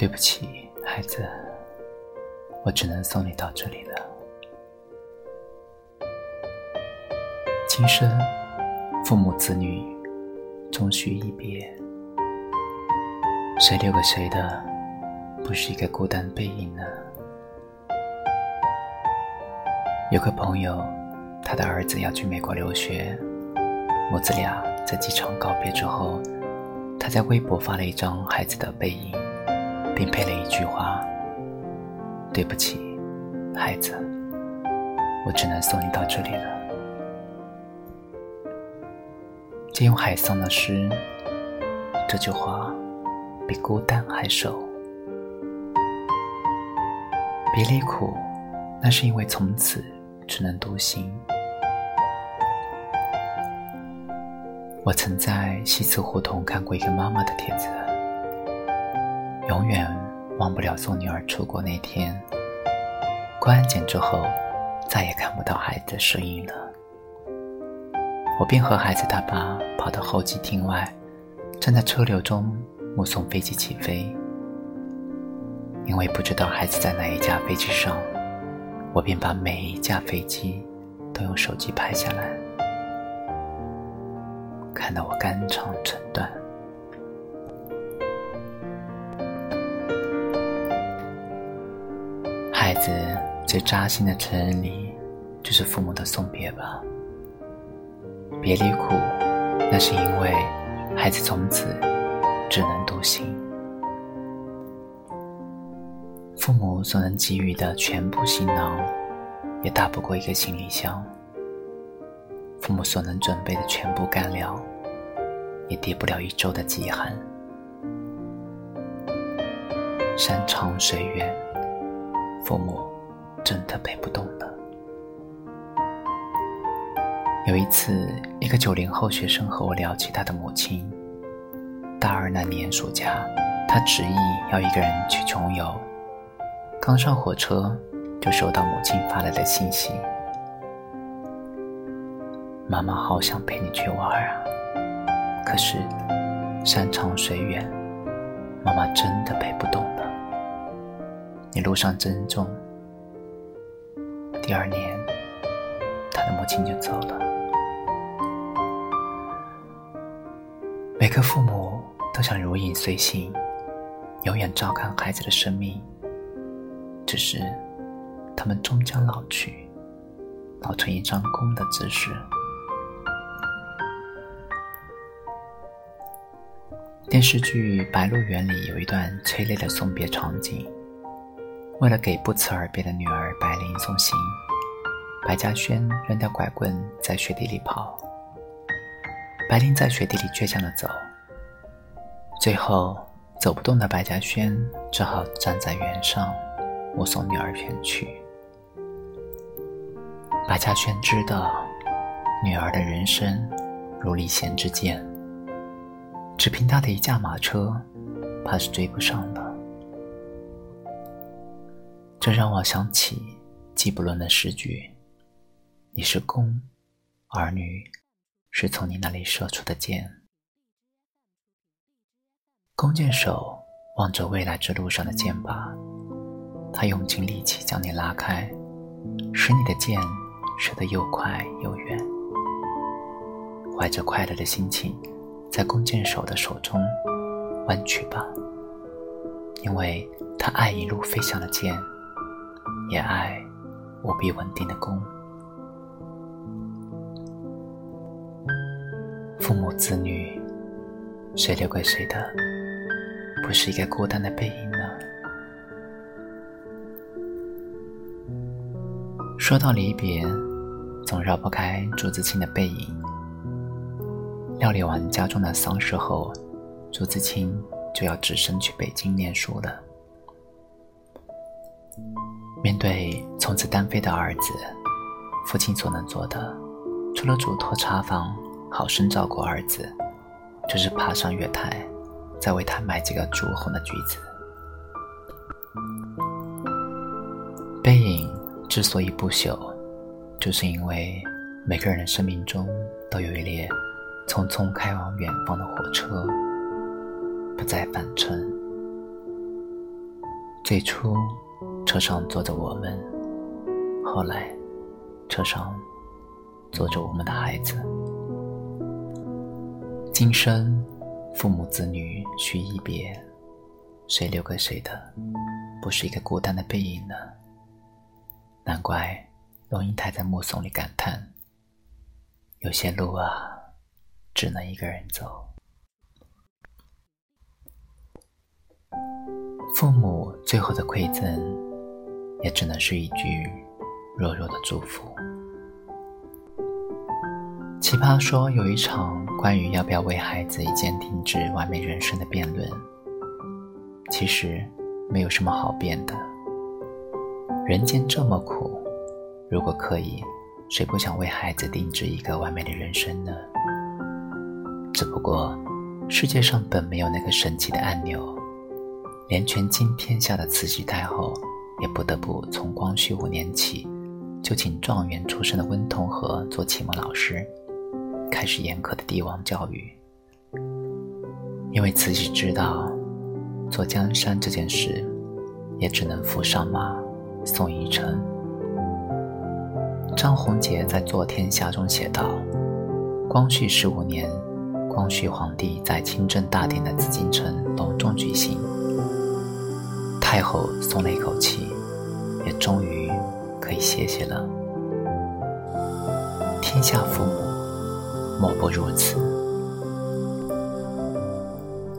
对不起，孩子，我只能送你到这里了。今生父母子女终须一别，谁留给谁的，不是一个孤单背影呢？有个朋友，他的儿子要去美国留学，母子俩在机场告别之后，他在微博发了一张孩子的背影，并配了一句话：“对不起，孩子，我只能送你到这里了。”借用海桑的诗，这句话比孤单还瘦。别离苦，那是因为从此。只能独行。我曾在西祠胡同看过一个妈妈的帖子，永远忘不了送女儿出国那天。过安检之后，再也看不到孩子的身影了。我便和孩子他爸跑到候机厅外，站在车流中目送飞机起飞。因为不知道孩子在哪一架飞机上。我便把每一架飞机都用手机拍下来，看得我肝肠寸断。孩子最扎心的成人礼，就是父母的送别吧。别离苦，那是因为孩子从此只能独行。父母所能给予的全部行囊，也大不过一个行李箱；父母所能准备的全部干粮，也抵不了一周的饥寒。山长水远，父母真的背不动了。有一次，一个九零后学生和我聊起他的母亲。大二那年暑假，他执意要一个人去穷游。刚上火车，就收到母亲发来的信息：“妈妈好想陪你去玩啊，可是山长水远，妈妈真的陪不动。你路上珍重。”第二年，他的母亲就走了。每个父母都想如影随形，永远照看孩子的生命。只是，他们终将老去，老成一张弓的姿势。电视剧《白鹿原》里有一段催泪的送别场景。为了给不辞而别的女儿白灵送行，白嘉轩扔掉拐棍在雪地里跑。白灵在雪地里倔强的走，最后走不动的白嘉轩只好站在原上。目送女儿远去，白嘉轩知道女儿的人生如离弦之箭，只凭他的一驾马车，怕是追不上了。这让我想起纪伯伦的诗句：“你是弓，儿女是从你那里射出的箭。”弓箭手望着未来之路上的箭靶。他用尽力气将你拉开，使你的箭射得又快又远。怀着快乐的心情，在弓箭手的手中弯曲吧，因为他爱一路飞翔的箭，也爱无比稳定的弓。父母子女，谁留给谁的，不是一个孤单的背影呢？说到离别，总绕不开朱自清的背影。料理完家中的丧事后，朱自清就要只身去北京念书了。面对从此单飞的儿子，父亲所能做的，除了嘱托茶房好生照顾儿子，就是爬上月台，再为他买几个朱红的橘子。背影。之所以不朽，就是因为每个人的生命中都有一列匆匆开往远方的火车，不再返程。最初，车上坐着我们；后来，车上坐着我们的孩子。今生，父母子女须一别，谁留给谁的，不是一个孤单的背影呢？难怪龙应台在目送里感叹：“有些路啊，只能一个人走。”父母最后的馈赠，也只能是一句弱弱的祝福。奇葩说有一场关于要不要为孩子一键停止完美人生的辩论。其实没有什么好辩的。人间这么苦，如果可以，谁不想为孩子定制一个完美的人生呢？只不过，世界上本没有那个神奇的按钮。连权倾天下的慈禧太后，也不得不从光绪五年起，就请状元出身的温同和做启蒙老师，开始严苛的帝王教育。因为慈禧知道，做江山这件事，也只能扶上马，送一程。张宏杰在《做天下》中写道：“光绪十五年，光绪皇帝在清正大典的紫禁城隆重举行。”太后松了一口气，也终于可以歇歇了。天下父母，莫不如此。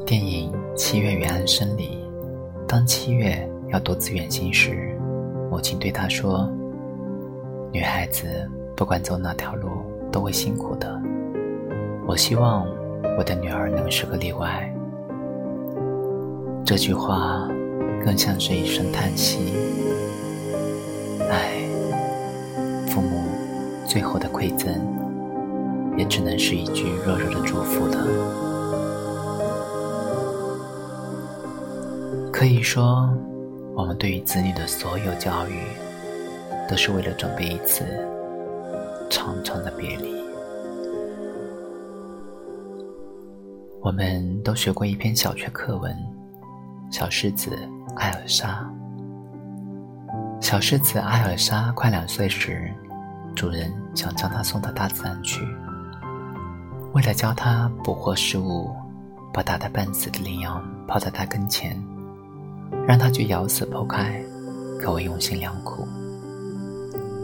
电影《七月与安生》里，当七月要独自远行时，母亲对他说：“女孩子不管走哪条路都会辛苦的，我希望我的女儿能是个例外。”这句话。更像是一声叹息。唉，父母最后的馈赠，也只能是一句弱弱的祝福了。可以说，我们对于子女的所有教育，都是为了准备一次长长的别离。我们都学过一篇小学课文，《小狮子》。艾尔莎，小狮子艾尔莎快两岁时，主人想将它送到大自然去。为了教它捕获食物，把打得半死的羚羊抛在它跟前，让它去咬死剖开，可谓用心良苦。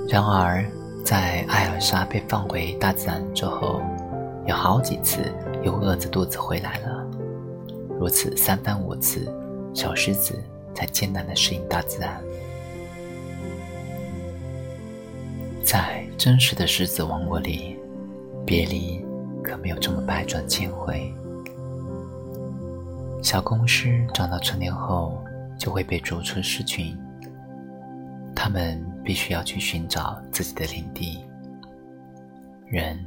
然而，在艾尔莎被放回大自然之后，有好几次又饿着肚子回来了，如此三番五次，小狮子。才艰难的适应大自然，在真实的狮子王国里，别离可没有这么百转千回。小公狮长到成年后，就会被逐出狮群，它们必须要去寻找自己的领地。人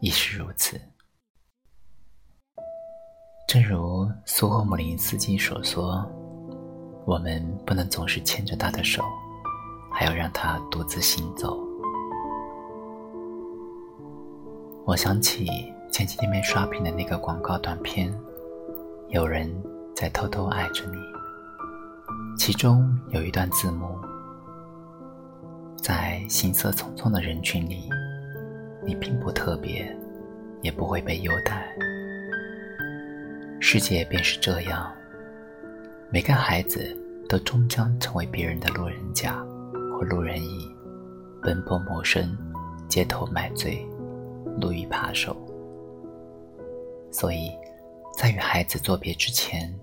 亦是如此，正如苏霍姆林斯基所说。我们不能总是牵着他的手，还要让他独自行走。我想起前几天没刷屏的那个广告短片，有人在偷偷爱着你。其中有一段字幕：在行色匆匆的人群里，你并不特别，也不会被优待。世界便是这样。每个孩子都终将成为别人的路人甲或路人乙，奔波谋生，街头买醉，路遇扒手。所以，在与孩子作别之前，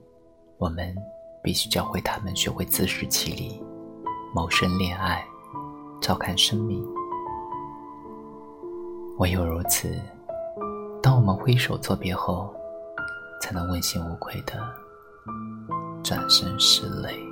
我们必须教会他们学会自食其力，谋生恋爱，照看生命。唯有如此，当我们挥手作别后，才能问心无愧的。转身拭泪。